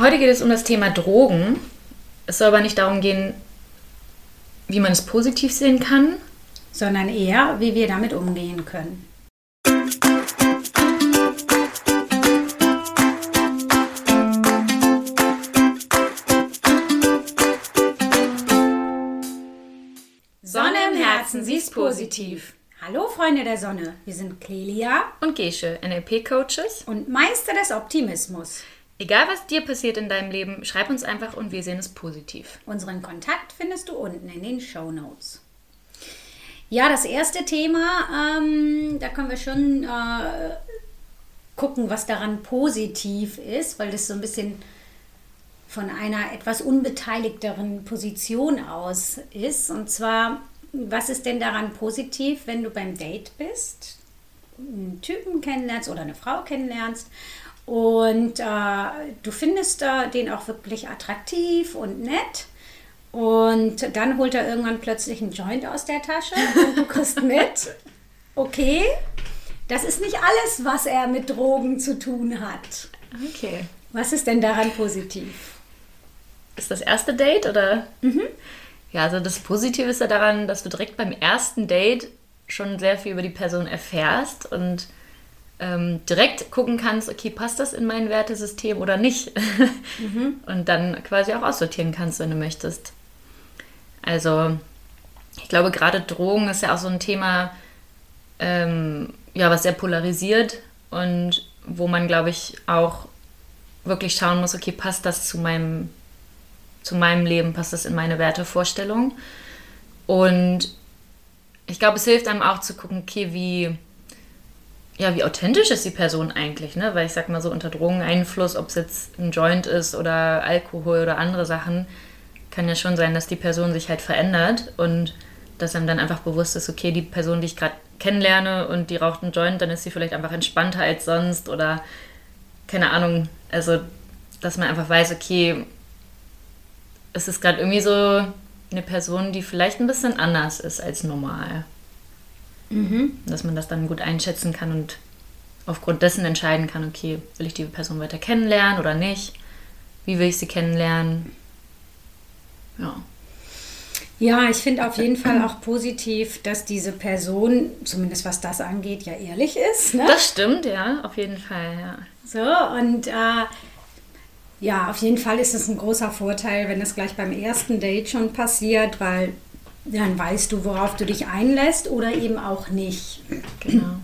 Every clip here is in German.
Heute geht es um das Thema Drogen. Es soll aber nicht darum gehen, wie man es positiv sehen kann, sondern eher, wie wir damit umgehen können. Sonne im Herzen, sie ist positiv. Hallo Freunde der Sonne, wir sind Clelia und Gesche, NLP-Coaches und Meister des Optimismus. Egal was dir passiert in deinem Leben, schreib uns einfach und wir sehen es positiv. Unseren Kontakt findest du unten in den Show Notes. Ja, das erste Thema, ähm, da können wir schon äh, gucken, was daran positiv ist, weil das so ein bisschen von einer etwas unbeteiligteren Position aus ist. Und zwar, was ist denn daran positiv, wenn du beim Date bist, einen Typen kennenlernst oder eine Frau kennenlernst und äh, du findest äh, den auch wirklich attraktiv und nett. Und dann holt er irgendwann plötzlich einen Joint aus der Tasche und du kriegst mit, okay, das ist nicht alles, was er mit Drogen zu tun hat. Okay. Was ist denn daran positiv? Ist das erste Date oder? Mhm. Ja, also das Positive ist ja daran, dass du direkt beim ersten Date schon sehr viel über die Person erfährst und ähm, direkt gucken kannst, okay, passt das in mein Wertesystem oder nicht? Mhm. Und dann quasi auch aussortieren kannst, wenn du möchtest. Also, ich glaube, gerade Drogen ist ja auch so ein Thema, ähm, ja, was sehr polarisiert und wo man, glaube ich, auch wirklich schauen muss, okay, passt das zu meinem, zu meinem Leben, passt das in meine Wertevorstellung? Und ich glaube, es hilft einem auch zu gucken, okay, wie ja, wie authentisch ist die Person eigentlich, ne? Weil ich sag mal so unter Drogeneinfluss, ob es jetzt ein Joint ist oder Alkohol oder andere Sachen, kann ja schon sein, dass die Person sich halt verändert und dass einem dann einfach bewusst ist, okay, die Person, die ich gerade kennenlerne und die raucht einen Joint, dann ist sie vielleicht einfach entspannter als sonst oder keine Ahnung, also dass man einfach weiß, okay, es ist gerade irgendwie so eine Person, die vielleicht ein bisschen anders ist als normal. Mhm. Dass man das dann gut einschätzen kann und aufgrund dessen entscheiden kann, okay, will ich die Person weiter kennenlernen oder nicht? Wie will ich sie kennenlernen? Ja. Ja, ich finde auf jeden Fall auch positiv, dass diese Person, zumindest was das angeht, ja ehrlich ist. Ne? Das stimmt, ja, auf jeden Fall, ja. So, und äh, ja, auf jeden Fall ist es ein großer Vorteil, wenn es gleich beim ersten Date schon passiert, weil dann weißt du, worauf du dich einlässt oder eben auch nicht. Genau.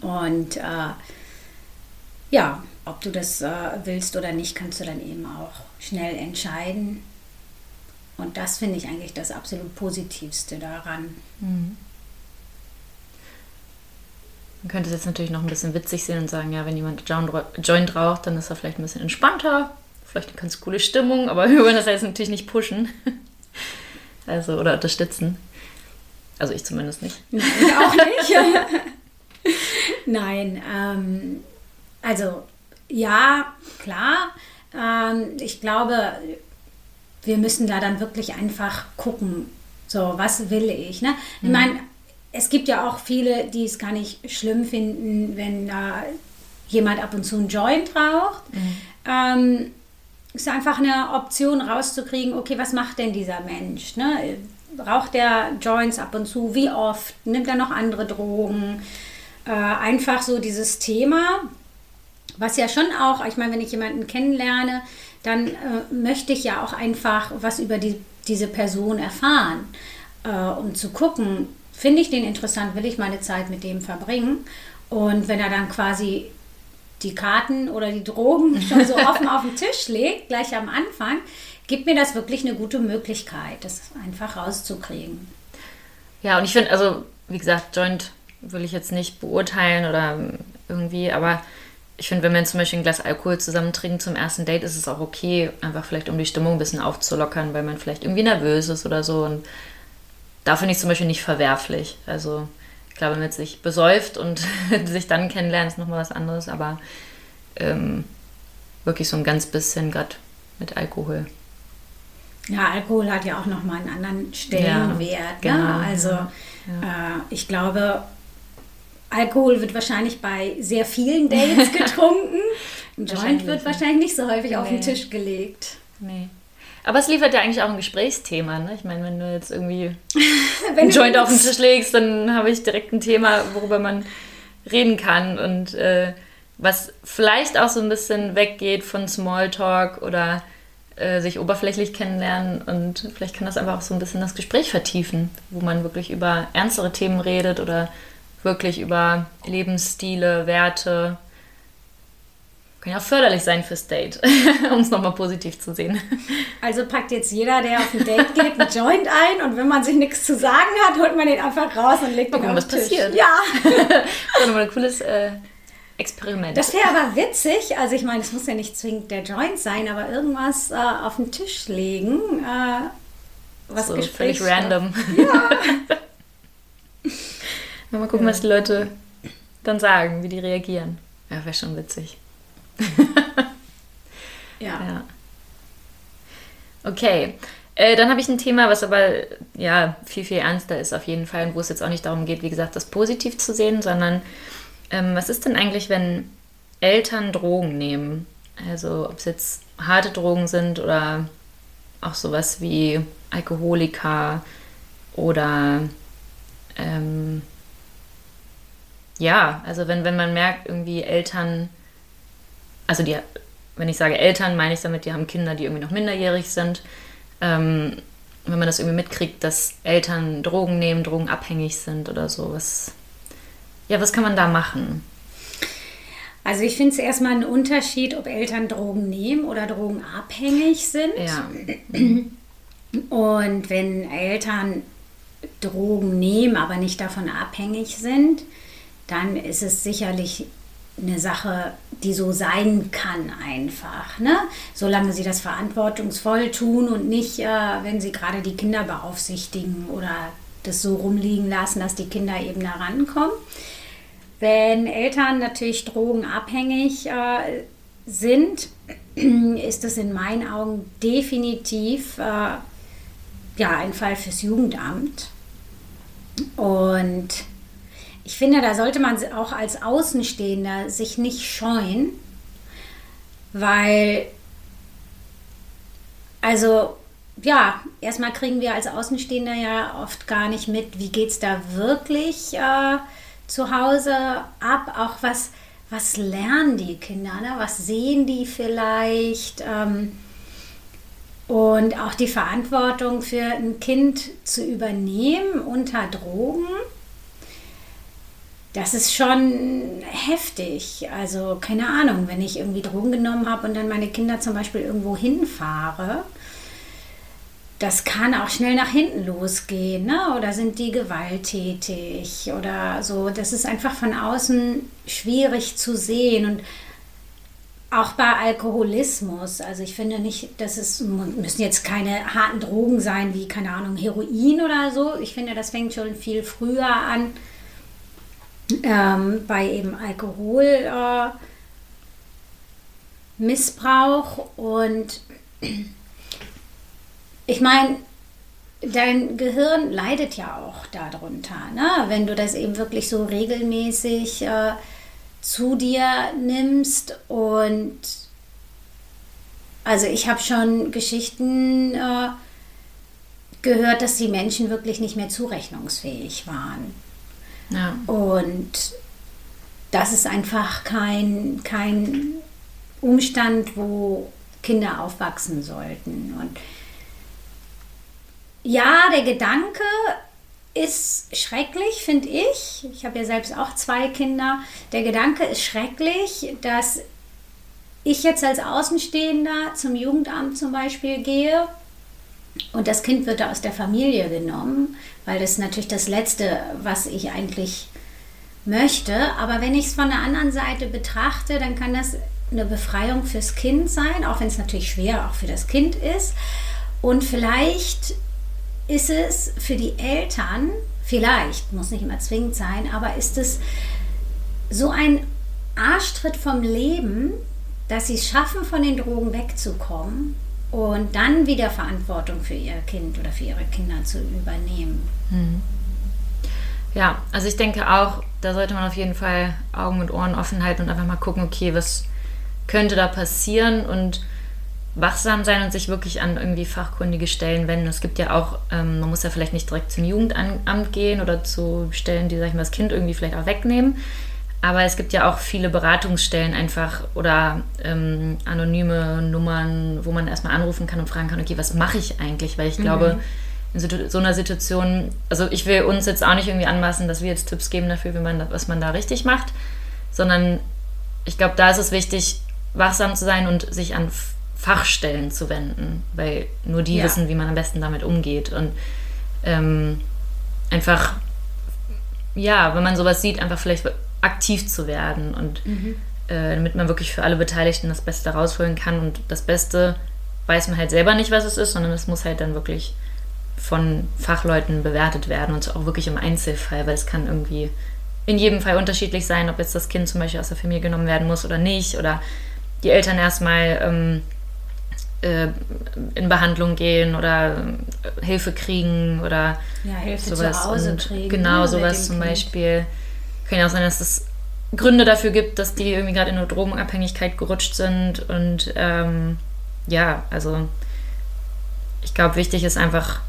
Und äh, ja, ob du das äh, willst oder nicht, kannst du dann eben auch schnell entscheiden. Und das finde ich eigentlich das absolut Positivste daran. Mhm. Man könnte es jetzt natürlich noch ein bisschen witzig sehen und sagen, ja, wenn jemand Joint raucht, dann ist er vielleicht ein bisschen entspannter, vielleicht eine ganz coole Stimmung, aber wir wollen das jetzt natürlich nicht pushen. Also, oder unterstützen. Also ich zumindest nicht. Nein, auch nicht. Nein, ähm, also ja, klar. Ähm, ich glaube, wir müssen da dann wirklich einfach gucken, so, was will ich? Ne? Ich mhm. meine, es gibt ja auch viele, die es gar nicht schlimm finden, wenn da jemand ab und zu einen Joint raucht. Mhm. Ähm, ist einfach eine Option rauszukriegen, okay, was macht denn dieser Mensch? Ne? Raucht der Joints ab und zu? Wie oft? Nimmt er noch andere Drogen? Äh, einfach so dieses Thema, was ja schon auch, ich meine, wenn ich jemanden kennenlerne, dann äh, möchte ich ja auch einfach was über die, diese Person erfahren, äh, um zu gucken, finde ich den interessant, will ich meine Zeit mit dem verbringen? Und wenn er dann quasi die Karten oder die Drogen schon so offen auf den Tisch legt, gleich am Anfang, gibt mir das wirklich eine gute Möglichkeit, das einfach rauszukriegen. Ja, und ich finde, also wie gesagt, Joint will ich jetzt nicht beurteilen oder irgendwie, aber ich finde, wenn man zum Beispiel ein Glas Alkohol zusammen trinkt zum ersten Date, ist es auch okay, einfach vielleicht um die Stimmung ein bisschen aufzulockern, weil man vielleicht irgendwie nervös ist oder so. Und da finde ich zum Beispiel nicht verwerflich. Also ich glaube, wenn man sich besäuft und sich dann kennenlernt, ist nochmal was anderes, aber ähm, wirklich so ein ganz bisschen gerade mit Alkohol. Ja, Alkohol hat ja auch nochmal einen anderen Stellenwert. Ja, ne? genau, Also ja. äh, ich glaube, Alkohol wird wahrscheinlich bei sehr vielen Dates getrunken. Ein Joint wird wahrscheinlich nicht so häufig nee. auf den Tisch gelegt. Nee. Aber es liefert ja eigentlich auch ein Gesprächsthema. Ne? Ich meine, wenn du jetzt irgendwie einen Joint auf den Tisch legst, dann habe ich direkt ein Thema, worüber man reden kann und äh, was vielleicht auch so ein bisschen weggeht von Smalltalk oder äh, sich oberflächlich kennenlernen und vielleicht kann das einfach auch so ein bisschen das Gespräch vertiefen, wo man wirklich über ernstere Themen redet oder wirklich über Lebensstile, Werte. Kann ja auch förderlich sein fürs Date, um es nochmal positiv zu sehen. Also packt jetzt jeder, der auf ein Date geht, einen Joint ein und wenn man sich nichts zu sagen hat, holt man den einfach raus und legt ihn auf den Tisch. was passiert. Ja. das ist ein cooles äh, Experiment. Das wäre aber witzig. Also ich meine, es muss ja nicht zwingend der Joint sein, aber irgendwas äh, auf den Tisch legen, äh, was so, völlig random. Ja. mal gucken, ja. was die Leute dann sagen, wie die reagieren. Ja, wäre schon witzig. ja. ja. Okay. Äh, dann habe ich ein Thema, was aber ja viel, viel ernster ist auf jeden Fall und wo es jetzt auch nicht darum geht, wie gesagt, das positiv zu sehen, sondern ähm, was ist denn eigentlich, wenn Eltern Drogen nehmen? Also ob es jetzt harte Drogen sind oder auch sowas wie Alkoholiker oder ähm, ja, also wenn, wenn man merkt, irgendwie Eltern, also die, wenn ich sage Eltern, meine ich damit, die haben Kinder, die irgendwie noch minderjährig sind. Ähm, wenn man das irgendwie mitkriegt, dass Eltern Drogen nehmen, drogenabhängig sind oder so, was, ja, was kann man da machen? Also ich finde es erstmal ein Unterschied, ob Eltern Drogen nehmen oder drogenabhängig sind. Ja. Und wenn Eltern Drogen nehmen, aber nicht davon abhängig sind, dann ist es sicherlich eine Sache, die so sein kann einfach. Ne? Solange sie das verantwortungsvoll tun und nicht, äh, wenn sie gerade die Kinder beaufsichtigen oder das so rumliegen lassen, dass die Kinder eben da rankommen. Wenn Eltern natürlich drogenabhängig äh, sind, ist das in meinen Augen definitiv äh, ja, ein Fall fürs Jugendamt. Und ich finde, da sollte man auch als Außenstehender sich nicht scheuen, weil, also ja, erstmal kriegen wir als Außenstehender ja oft gar nicht mit, wie geht es da wirklich äh, zu Hause ab, auch was, was lernen die Kinder, ne? was sehen die vielleicht ähm, und auch die Verantwortung für ein Kind zu übernehmen unter Drogen. Das ist schon heftig. Also keine Ahnung, wenn ich irgendwie Drogen genommen habe und dann meine Kinder zum Beispiel irgendwo hinfahre, das kann auch schnell nach hinten losgehen, ne? oder sind die gewalttätig oder so. Das ist einfach von außen schwierig zu sehen und auch bei Alkoholismus. Also ich finde nicht, dass es müssen jetzt keine harten Drogen sein wie keine Ahnung Heroin oder so. Ich finde, das fängt schon viel früher an ähm, bei eben Alkoholmissbrauch äh, und ich meine, dein Gehirn leidet ja auch darunter, ne? wenn du das eben wirklich so regelmäßig äh, zu dir nimmst. Und also ich habe schon Geschichten äh, gehört, dass die Menschen wirklich nicht mehr zurechnungsfähig waren. Ja. Und das ist einfach kein, kein Umstand, wo Kinder aufwachsen sollten. Und ja, der Gedanke ist schrecklich, finde ich. Ich habe ja selbst auch zwei Kinder. Der Gedanke ist schrecklich, dass ich jetzt als Außenstehender zum Jugendamt zum Beispiel gehe und das Kind wird da aus der Familie genommen, weil das ist natürlich das Letzte, was ich eigentlich möchte. Aber wenn ich es von der anderen Seite betrachte, dann kann das eine Befreiung fürs Kind sein, auch wenn es natürlich schwer auch für das Kind ist. Und vielleicht ist es für die Eltern, vielleicht, muss nicht immer zwingend sein, aber ist es so ein Arschtritt vom Leben, dass sie es schaffen, von den Drogen wegzukommen und dann wieder Verantwortung für ihr Kind oder für ihre Kinder zu übernehmen. Mhm. Ja, also ich denke auch, da sollte man auf jeden Fall Augen und Ohren offen halten und einfach mal gucken, okay, was, könnte da passieren und wachsam sein und sich wirklich an irgendwie fachkundige Stellen wenden. Es gibt ja auch, ähm, man muss ja vielleicht nicht direkt zum Jugendamt gehen oder zu Stellen, die, sag ich mal, das Kind irgendwie vielleicht auch wegnehmen. Aber es gibt ja auch viele Beratungsstellen einfach oder ähm, anonyme Nummern, wo man erstmal anrufen kann und fragen kann, okay, was mache ich eigentlich? Weil ich mhm. glaube, in so einer Situation, also ich will uns jetzt auch nicht irgendwie anmaßen, dass wir jetzt Tipps geben dafür, wie man, was man da richtig macht, sondern ich glaube, da ist es wichtig, wachsam zu sein und sich an Fachstellen zu wenden, weil nur die ja. wissen, wie man am besten damit umgeht. Und ähm, einfach, ja, wenn man sowas sieht, einfach vielleicht aktiv zu werden und mhm. äh, damit man wirklich für alle Beteiligten das Beste rausholen kann. Und das Beste weiß man halt selber nicht, was es ist, sondern es muss halt dann wirklich von Fachleuten bewertet werden und auch wirklich im Einzelfall, weil es kann irgendwie in jedem Fall unterschiedlich sein, ob jetzt das Kind zum Beispiel aus der Familie genommen werden muss oder nicht oder die Eltern erstmal ähm, äh, in Behandlung gehen oder äh, Hilfe kriegen oder ja, Hilfe sowas. zu Hause kriegen. Genau, ne, sowas zum kind. Beispiel. Kann ja auch sein, dass es Gründe dafür gibt, dass die irgendwie gerade in eine Drogenabhängigkeit gerutscht sind. Und ähm, ja, also ich glaube, wichtig ist einfach,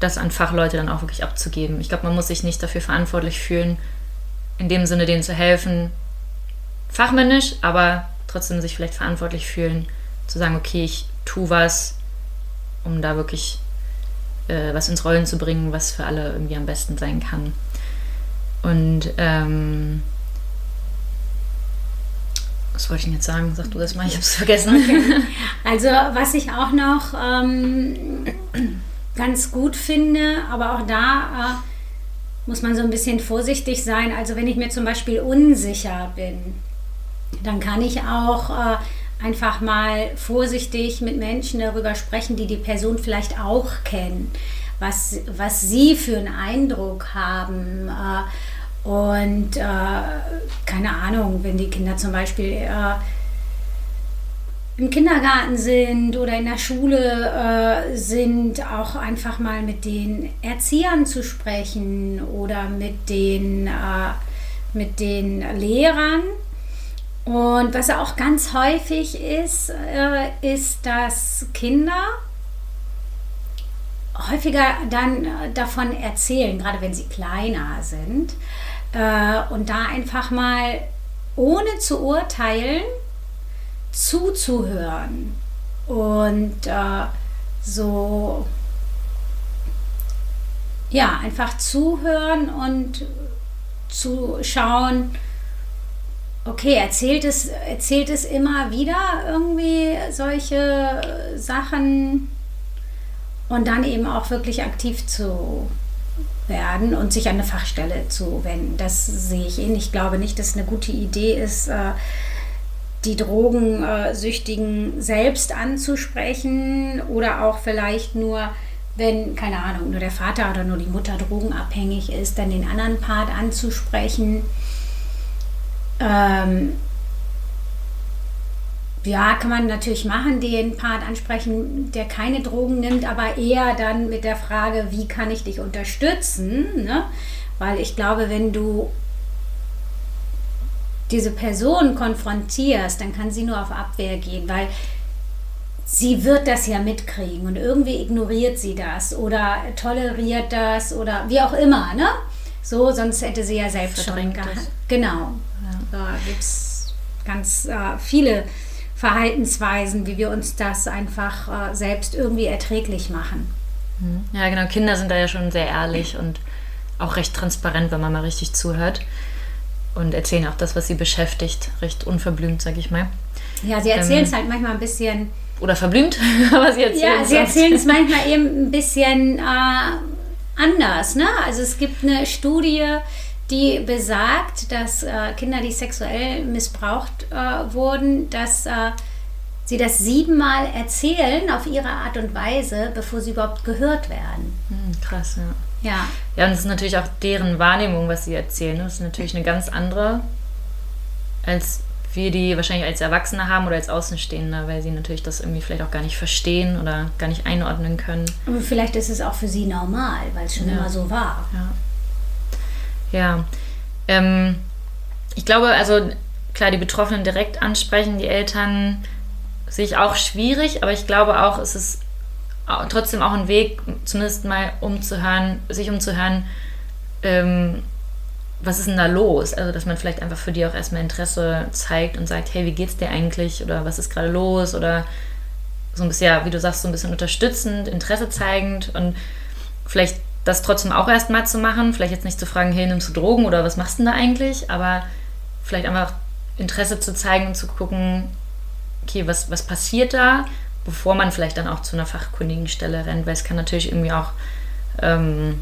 das an Fachleute dann auch wirklich abzugeben. Ich glaube, man muss sich nicht dafür verantwortlich fühlen, in dem Sinne denen zu helfen, fachmännisch, aber trotzdem sich vielleicht verantwortlich fühlen, zu sagen, okay, ich tue was, um da wirklich äh, was ins Rollen zu bringen, was für alle irgendwie am besten sein kann. Und ähm, was wollte ich denn jetzt sagen? Sag du das mal, ich habe es vergessen. Okay. Also was ich auch noch ähm, ganz gut finde, aber auch da äh, muss man so ein bisschen vorsichtig sein. Also wenn ich mir zum Beispiel unsicher bin, dann kann ich auch äh, einfach mal vorsichtig mit Menschen darüber sprechen, die die Person vielleicht auch kennen, was, was sie für einen Eindruck haben. Äh, und äh, keine Ahnung, wenn die Kinder zum Beispiel äh, im Kindergarten sind oder in der Schule sind, auch einfach mal mit den Erziehern zu sprechen oder mit den, mit den Lehrern. Und was auch ganz häufig ist, äh, ist, dass Kinder häufiger dann äh, davon erzählen, gerade wenn sie kleiner sind. Äh, und da einfach mal ohne zu urteilen zuzuhören und so ja einfach zuhören und zu schauen, Okay, erzählt es, erzählt es immer wieder irgendwie solche Sachen und dann eben auch wirklich aktiv zu werden und sich an eine Fachstelle zu wenden. Das sehe ich ähnlich. Ich glaube nicht, dass es eine gute Idee ist, äh, die Drogensüchtigen selbst anzusprechen oder auch vielleicht nur, wenn, keine Ahnung, nur der Vater oder nur die Mutter drogenabhängig ist, dann den anderen Part anzusprechen ähm, ja, kann man natürlich machen, den Part ansprechen, der keine Drogen nimmt, aber eher dann mit der Frage, wie kann ich dich unterstützen? Ne? Weil ich glaube, wenn du diese Person konfrontierst, dann kann sie nur auf Abwehr gehen, weil sie wird das ja mitkriegen und irgendwie ignoriert sie das oder toleriert das oder wie auch immer, ne? So, sonst hätte sie ja selbst schon gehabt. Genau. Da gibt es ganz äh, viele Verhaltensweisen, wie wir uns das einfach äh, selbst irgendwie erträglich machen. Mhm. Ja, genau. Kinder sind da ja schon sehr ehrlich und auch recht transparent, wenn man mal richtig zuhört. Und erzählen auch das, was sie beschäftigt, recht unverblümt, sag ich mal. Ja, sie erzählen ähm, es halt manchmal ein bisschen. Oder verblümt, aber sie erzählen Ja, sie erzählen es manchmal eben ein bisschen äh, anders. Ne? Also es gibt eine Studie, die besagt, dass äh, Kinder, die sexuell missbraucht äh, wurden, dass äh, sie das siebenmal erzählen auf ihre Art und Weise, bevor sie überhaupt gehört werden. Hm, krass, ja. Ja. Ja, und es ist natürlich auch deren Wahrnehmung, was sie erzählen. Das ist natürlich eine ganz andere, als wir die wahrscheinlich als Erwachsene haben oder als Außenstehende, weil sie natürlich das irgendwie vielleicht auch gar nicht verstehen oder gar nicht einordnen können. Aber vielleicht ist es auch für sie normal, weil es schon ja. immer so war. Ja. Ja. Ähm, ich glaube, also klar, die Betroffenen direkt ansprechen, die Eltern, sehe ich auch schwierig, aber ich glaube auch, es ist trotzdem auch ein Weg, zumindest mal umzuhören, sich umzuhören, ähm, was ist denn da los? Also, dass man vielleicht einfach für die auch erstmal Interesse zeigt und sagt, hey, wie geht's dir eigentlich? Oder was ist gerade los? Oder so ein bisschen, ja, wie du sagst, so ein bisschen unterstützend, Interesse zeigend und vielleicht das trotzdem auch erstmal zu machen. Vielleicht jetzt nicht zu fragen, hey, nimmst du Drogen oder was machst du denn da eigentlich? Aber vielleicht einfach Interesse zu zeigen und zu gucken, okay, was, was passiert da, bevor man vielleicht dann auch zu einer fachkundigen Stelle rennt, weil es kann natürlich irgendwie auch ähm,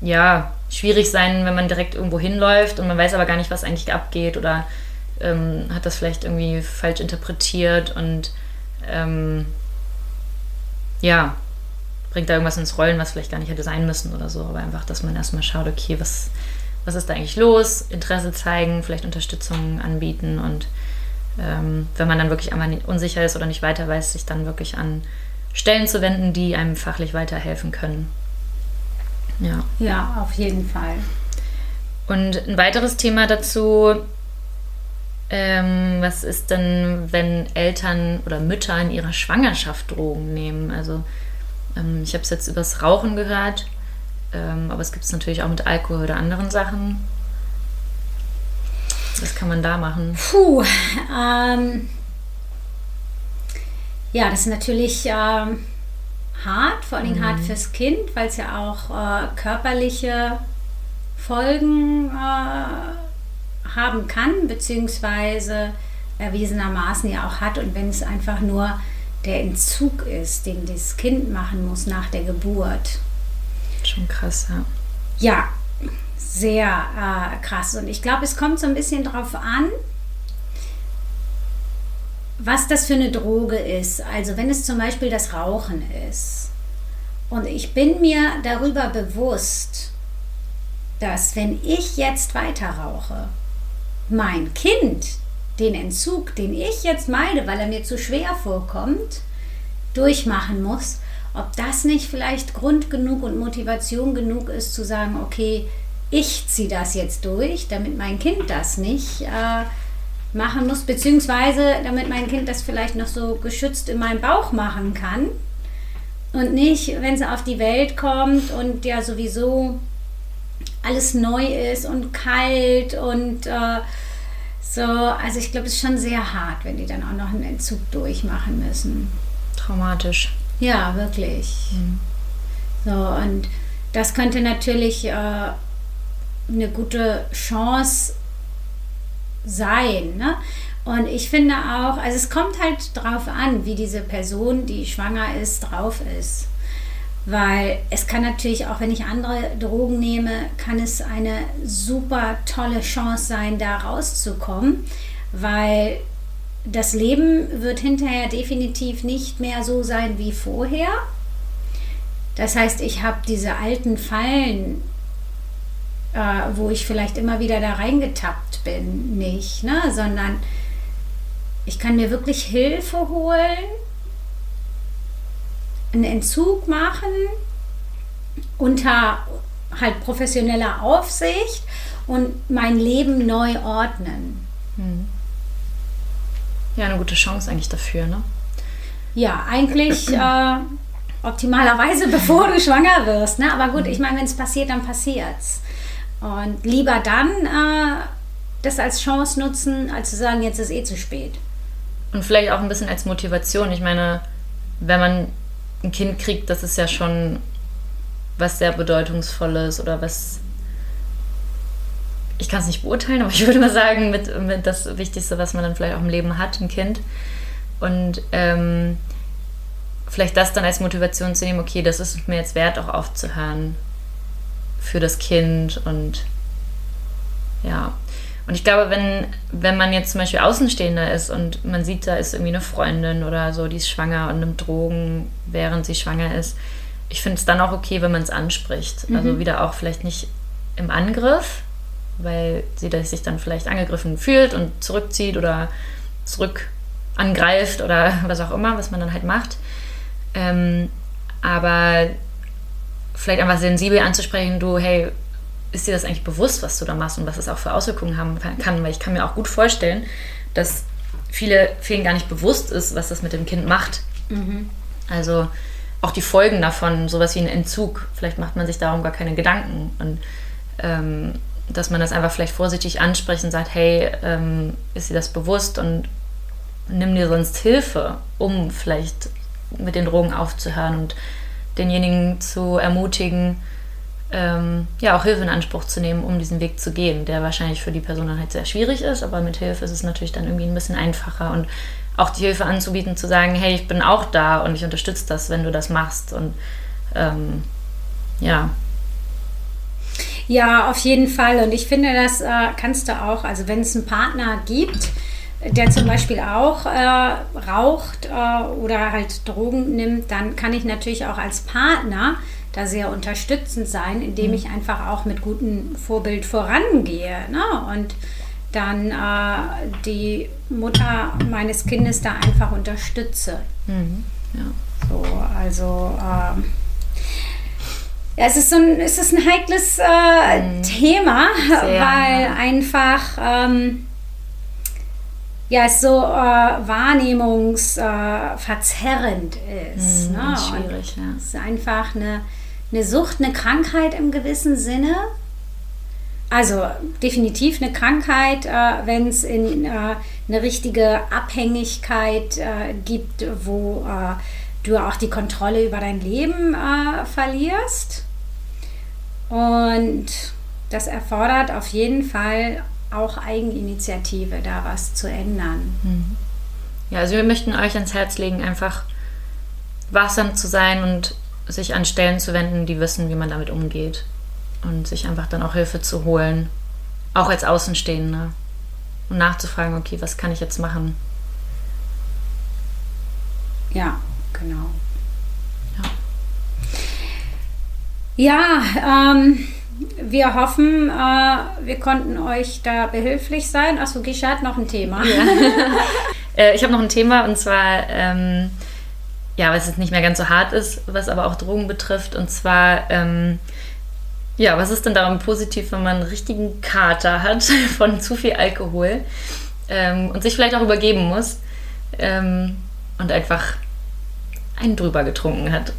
ja, schwierig sein, wenn man direkt irgendwo hinläuft und man weiß aber gar nicht, was eigentlich abgeht oder ähm, hat das vielleicht irgendwie falsch interpretiert und ähm, ja, bringt da irgendwas ins Rollen, was vielleicht gar nicht hätte sein müssen oder so. Aber einfach, dass man erstmal schaut, okay, was, was ist da eigentlich los? Interesse zeigen, vielleicht Unterstützung anbieten und ähm, wenn man dann wirklich einmal unsicher ist oder nicht weiter weiß, sich dann wirklich an Stellen zu wenden, die einem fachlich weiterhelfen können. Ja. Ja, auf jeden Fall. Und ein weiteres Thema dazu, ähm, was ist denn, wenn Eltern oder Mütter in ihrer Schwangerschaft Drogen nehmen? Also ähm, ich habe es jetzt übers Rauchen gehört, ähm, aber es gibt es natürlich auch mit Alkohol oder anderen Sachen. Was kann man da machen? Puh, ähm, ja, das ist natürlich ähm, hart, vor allem mhm. hart fürs Kind, weil es ja auch äh, körperliche Folgen äh, haben kann, beziehungsweise erwiesenermaßen ja auch hat. Und wenn es einfach nur der Entzug ist, den das Kind machen muss nach der Geburt. Schon krass, ja. Ja, sehr äh, krass. Und ich glaube, es kommt so ein bisschen drauf an, was das für eine Droge ist. Also wenn es zum Beispiel das Rauchen ist. Und ich bin mir darüber bewusst, dass wenn ich jetzt weiter rauche, mein Kind den Entzug, den ich jetzt meide, weil er mir zu schwer vorkommt, durchmachen muss, ob das nicht vielleicht Grund genug und Motivation genug ist zu sagen, okay, ich ziehe das jetzt durch, damit mein Kind das nicht äh, machen muss, beziehungsweise damit mein Kind das vielleicht noch so geschützt in meinem Bauch machen kann. Und nicht, wenn es auf die Welt kommt und ja sowieso alles neu ist und kalt und äh, so, also ich glaube, es ist schon sehr hart, wenn die dann auch noch einen Entzug durchmachen müssen. Traumatisch. Ja, wirklich. Mhm. So, und das könnte natürlich äh, eine gute Chance sein. Ne? Und ich finde auch, also es kommt halt drauf an, wie diese Person, die schwanger ist, drauf ist. Weil es kann natürlich auch, wenn ich andere Drogen nehme, kann es eine super tolle Chance sein, da rauszukommen, weil das Leben wird hinterher definitiv nicht mehr so sein wie vorher. Das heißt, ich habe diese alten Fallen, äh, wo ich vielleicht immer wieder da reingetappt bin, nicht, ne? sondern ich kann mir wirklich Hilfe holen einen Entzug machen unter halt professioneller Aufsicht und mein Leben neu ordnen. Hm. Ja, eine gute Chance eigentlich dafür, ne? Ja, eigentlich äh, optimalerweise, bevor du schwanger wirst. Ne? Aber gut, ich meine, wenn es passiert, dann passiert's. Und lieber dann äh, das als Chance nutzen, als zu sagen, jetzt ist eh zu spät. Und vielleicht auch ein bisschen als Motivation. Ich meine, wenn man ein Kind kriegt, das ist ja schon was sehr Bedeutungsvolles oder was. Ich kann es nicht beurteilen, aber ich würde mal sagen, mit, mit das Wichtigste, was man dann vielleicht auch im Leben hat, ein Kind. Und ähm, vielleicht das dann als Motivation zu nehmen, okay, das ist mir jetzt wert, auch aufzuhören für das Kind und ja. Und ich glaube, wenn, wenn man jetzt zum Beispiel Außenstehender ist und man sieht, da ist irgendwie eine Freundin oder so, die ist schwanger und nimmt Drogen, während sie schwanger ist, ich finde es dann auch okay, wenn man es anspricht. Mhm. Also wieder auch vielleicht nicht im Angriff, weil sie sich dann vielleicht angegriffen fühlt und zurückzieht oder zurück angreift oder was auch immer, was man dann halt macht. Ähm, aber vielleicht einfach sensibel anzusprechen, du, hey, ist dir das eigentlich bewusst, was du da machst und was es auch für Auswirkungen haben kann? Weil ich kann mir auch gut vorstellen, dass viele, vielen gar nicht bewusst ist, was das mit dem Kind macht. Mhm. Also auch die Folgen davon, sowas wie ein Entzug. Vielleicht macht man sich darum gar keine Gedanken. Und ähm, dass man das einfach vielleicht vorsichtig anspricht und sagt, hey, ähm, ist dir das bewusst und nimm dir sonst Hilfe, um vielleicht mit den Drogen aufzuhören und denjenigen zu ermutigen, ähm, ja, auch Hilfe in Anspruch zu nehmen, um diesen Weg zu gehen, der wahrscheinlich für die Person dann halt sehr schwierig ist, aber mit Hilfe ist es natürlich dann irgendwie ein bisschen einfacher und auch die Hilfe anzubieten, zu sagen, hey, ich bin auch da und ich unterstütze das, wenn du das machst und ähm, ja. Ja, auf jeden Fall. Und ich finde, das äh, kannst du auch, also wenn es einen Partner gibt, der zum Beispiel auch äh, raucht äh, oder halt Drogen nimmt, dann kann ich natürlich auch als Partner da sehr unterstützend sein, indem mhm. ich einfach auch mit gutem Vorbild vorangehe. Ne? Und dann äh, die Mutter meines Kindes da einfach unterstütze. Mhm. Ja. So, also ähm, ja, es ist, so ein, es ist ein heikles äh, mhm. Thema, Sehr, weil ja. einfach ähm, ja, es so äh, wahrnehmungsverzerrend äh, ist. Mhm, ne? Schwierig, ja. Es ist einfach eine, eine Sucht, eine Krankheit im gewissen Sinne. Also definitiv eine Krankheit, äh, wenn es in äh, eine richtige Abhängigkeit äh, gibt, wo äh, du auch die Kontrolle über dein Leben äh, verlierst. Und das erfordert auf jeden Fall auch Eigeninitiative, da was zu ändern. Mhm. Ja, also wir möchten euch ans Herz legen, einfach wachsam zu sein und sich an Stellen zu wenden, die wissen, wie man damit umgeht und sich einfach dann auch Hilfe zu holen, auch als Außenstehende und nachzufragen, okay, was kann ich jetzt machen? Ja, genau. Ja, ja ähm, wir hoffen, äh, wir konnten euch da behilflich sein. Achso, Gisha hat noch ein Thema. Ja. äh, ich habe noch ein Thema und zwar, ähm, ja, was jetzt nicht mehr ganz so hart ist, was aber auch Drogen betrifft. Und zwar, ähm, ja, was ist denn daran positiv, wenn man einen richtigen Kater hat von zu viel Alkohol ähm, und sich vielleicht auch übergeben muss ähm, und einfach einen drüber getrunken hat?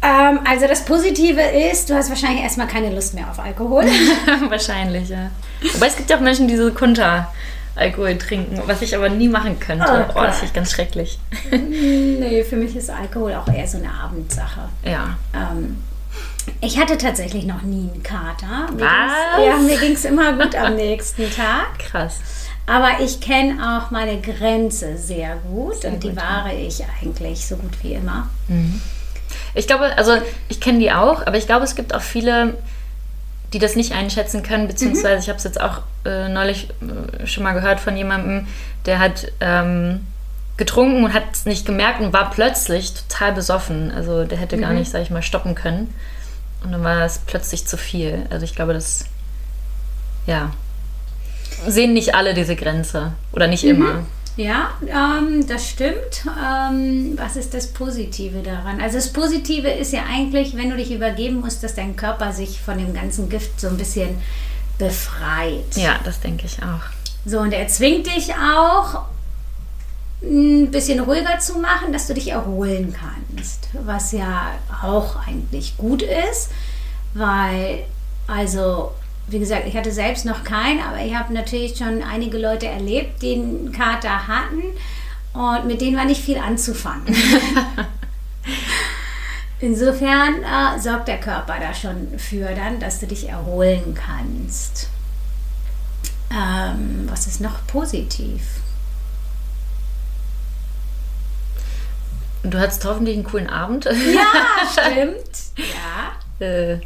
Ähm, also das Positive ist, du hast wahrscheinlich erstmal keine Lust mehr auf Alkohol. wahrscheinlich, ja. Wobei es gibt ja auch Menschen, die so Konter Alkohol trinken, was ich aber nie machen könnte. Oh, oh das finde ich ganz schrecklich. nee, für mich ist Alkohol auch eher so eine Abendsache. Ja. Ähm, ich hatte tatsächlich noch nie einen Kater. Mir Was? ja, mir ging es immer gut am nächsten Tag. Krass. Aber ich kenne auch meine Grenze sehr gut sehr und die gut, wahre ja. ich eigentlich so gut wie immer. Mhm. Ich glaube, also ich kenne die auch, aber ich glaube, es gibt auch viele, die das nicht einschätzen können, beziehungsweise mhm. ich habe es jetzt auch äh, neulich äh, schon mal gehört von jemandem, der hat ähm, getrunken und hat es nicht gemerkt und war plötzlich total besoffen. Also der hätte mhm. gar nicht, sag ich mal, stoppen können. Und dann war es plötzlich zu viel. Also ich glaube, das, ja, sehen nicht alle diese Grenze oder nicht mhm. immer. Ja, ähm, das stimmt. Ähm, was ist das Positive daran? Also das Positive ist ja eigentlich, wenn du dich übergeben musst, dass dein Körper sich von dem ganzen Gift so ein bisschen befreit. Ja, das denke ich auch. So, und er zwingt dich auch, ein bisschen ruhiger zu machen, dass du dich erholen kannst. Was ja auch eigentlich gut ist, weil, also wie gesagt, ich hatte selbst noch keinen, aber ich habe natürlich schon einige Leute erlebt, die einen Kater hatten und mit denen war nicht viel anzufangen. Insofern äh, sorgt der Körper da schon für dann, dass du dich erholen kannst. Ähm, was ist noch positiv? Du hattest hoffentlich einen coolen Abend. Ja, stimmt. Ja. Äh,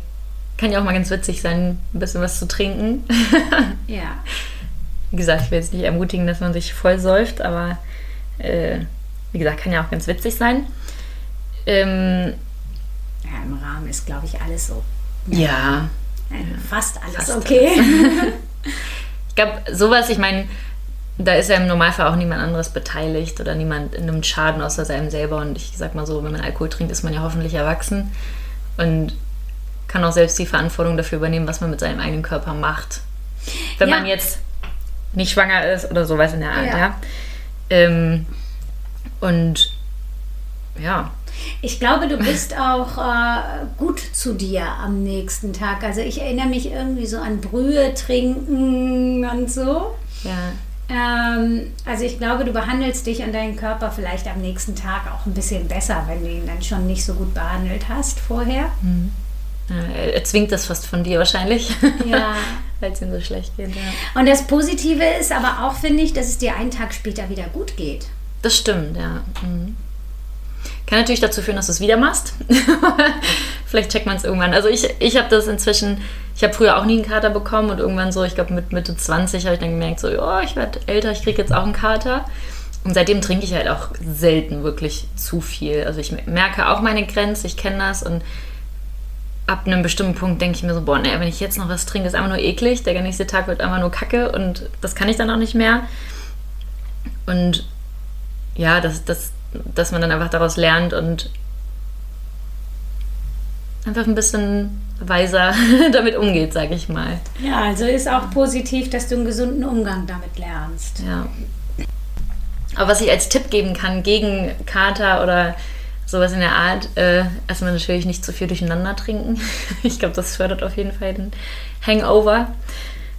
kann ja auch mal ganz witzig sein, ein bisschen was zu trinken. ja. Wie gesagt, ich will jetzt nicht ermutigen, dass man sich voll säuft, aber äh, wie gesagt, kann ja auch ganz witzig sein. Ähm, ja, im Rahmen ist, glaube ich, alles so. Ja. ja fast alles fast okay. Alles. ich glaube, sowas, ich meine, da ist ja im Normalfall auch niemand anderes beteiligt oder niemand nimmt Schaden außer seinem selber. Und ich sag mal so, wenn man Alkohol trinkt, ist man ja hoffentlich erwachsen. Und kann auch selbst die Verantwortung dafür übernehmen, was man mit seinem eigenen Körper macht. Wenn ja. man jetzt nicht schwanger ist oder sowas in der Art, ja. ja. Ähm, und ja. Ich glaube, du bist auch äh, gut zu dir am nächsten Tag. Also ich erinnere mich irgendwie so an Brühe trinken und so. Ja. Ähm, also ich glaube, du behandelst dich und deinen Körper vielleicht am nächsten Tag auch ein bisschen besser, wenn du ihn dann schon nicht so gut behandelt hast vorher. Mhm. Ja, er zwingt das fast von dir wahrscheinlich. Ja. Weil es ihm so schlecht geht. Ja. Und das Positive ist aber auch, finde ich, dass es dir einen Tag später wieder gut geht. Das stimmt, ja. Mhm. Kann natürlich dazu führen, dass du es wieder machst. Vielleicht checkt man es irgendwann. Also ich, ich habe das inzwischen, ich habe früher auch nie einen Kater bekommen und irgendwann so, ich glaube mit Mitte 20 habe ich dann gemerkt, so, oh, ich werde älter, ich kriege jetzt auch einen Kater. Und seitdem trinke ich halt auch selten wirklich zu viel. Also ich merke auch meine Grenze, ich kenne das und ab einem bestimmten Punkt denke ich mir so, boah, nee, wenn ich jetzt noch was trinke, ist einfach nur eklig. Der nächste Tag wird einfach nur Kacke und das kann ich dann auch nicht mehr. Und ja, das, das, dass man dann einfach daraus lernt und einfach ein bisschen weiser damit umgeht, sage ich mal. Ja, also ist auch positiv, dass du einen gesunden Umgang damit lernst. Ja. Aber was ich als Tipp geben kann gegen Kater oder sowas in der Art. Äh, erstmal natürlich nicht zu viel durcheinander trinken. ich glaube, das fördert auf jeden Fall den Hangover.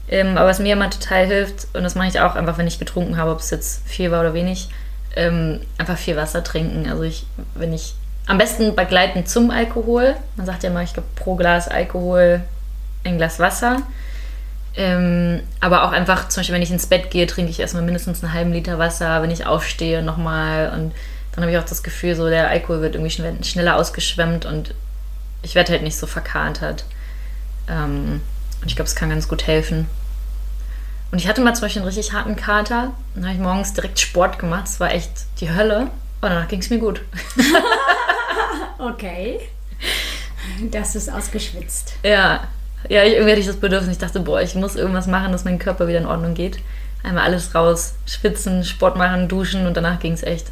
Ähm, aber was mir immer total hilft, und das mache ich auch einfach, wenn ich getrunken habe, ob es jetzt viel war oder wenig, ähm, einfach viel Wasser trinken. Also ich, wenn ich am besten begleitend zum Alkohol, man sagt ja immer, ich glaube, pro Glas Alkohol ein Glas Wasser. Ähm, aber auch einfach, zum Beispiel, wenn ich ins Bett gehe, trinke ich erstmal mindestens einen halben Liter Wasser, wenn ich aufstehe nochmal und dann habe ich auch das Gefühl, so der Alkohol wird irgendwie schneller ausgeschwemmt und ich werde halt nicht so verkatert. Ähm, und ich glaube, es kann ganz gut helfen. Und ich hatte mal zum Beispiel einen richtig harten Kater. Dann habe ich morgens direkt Sport gemacht. Es war echt die Hölle. Und danach ging es mir gut. okay. Das ist ausgeschwitzt. Ja. Ja, ich, irgendwie hatte ich das Bedürfnis. Ich dachte, boah, ich muss irgendwas machen, dass mein Körper wieder in Ordnung geht. Einmal alles raus, schwitzen, Sport machen, duschen und danach ging es echt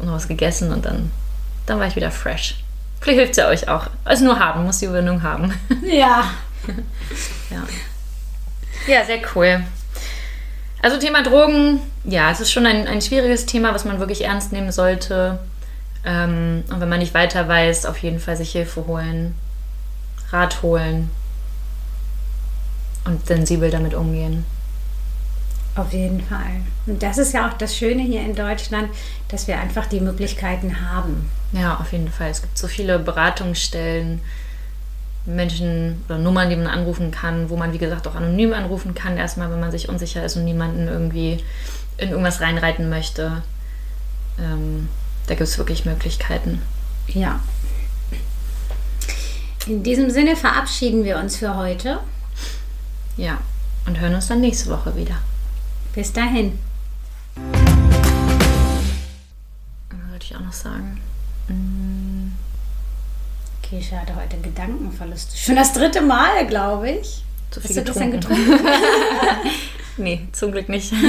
und noch was gegessen und dann, dann war ich wieder fresh. Vielleicht hilft es ja euch auch. Also nur haben, muss die Überwindung haben. Ja. ja. Ja, sehr cool. Also Thema Drogen, ja, es ist schon ein, ein schwieriges Thema, was man wirklich ernst nehmen sollte. Ähm, und wenn man nicht weiter weiß, auf jeden Fall sich Hilfe holen, Rat holen und sensibel damit umgehen. Auf jeden Fall. Und das ist ja auch das Schöne hier in Deutschland, dass wir einfach die Möglichkeiten haben. Ja, auf jeden Fall. Es gibt so viele Beratungsstellen, Menschen oder Nummern, die man anrufen kann, wo man, wie gesagt, auch anonym anrufen kann, erstmal, wenn man sich unsicher ist und niemanden irgendwie in irgendwas reinreiten möchte. Ähm, da gibt es wirklich Möglichkeiten. Ja. In diesem Sinne verabschieden wir uns für heute. Ja, und hören uns dann nächste Woche wieder. Bis dahin. Was wollte ich auch noch sagen? Mm. Kesha hatte heute Gedankenverlust. Schon das dritte Mal, glaube ich. Zu viel Hast getrunken. du das denn getrunken? nee, zum Glück nicht.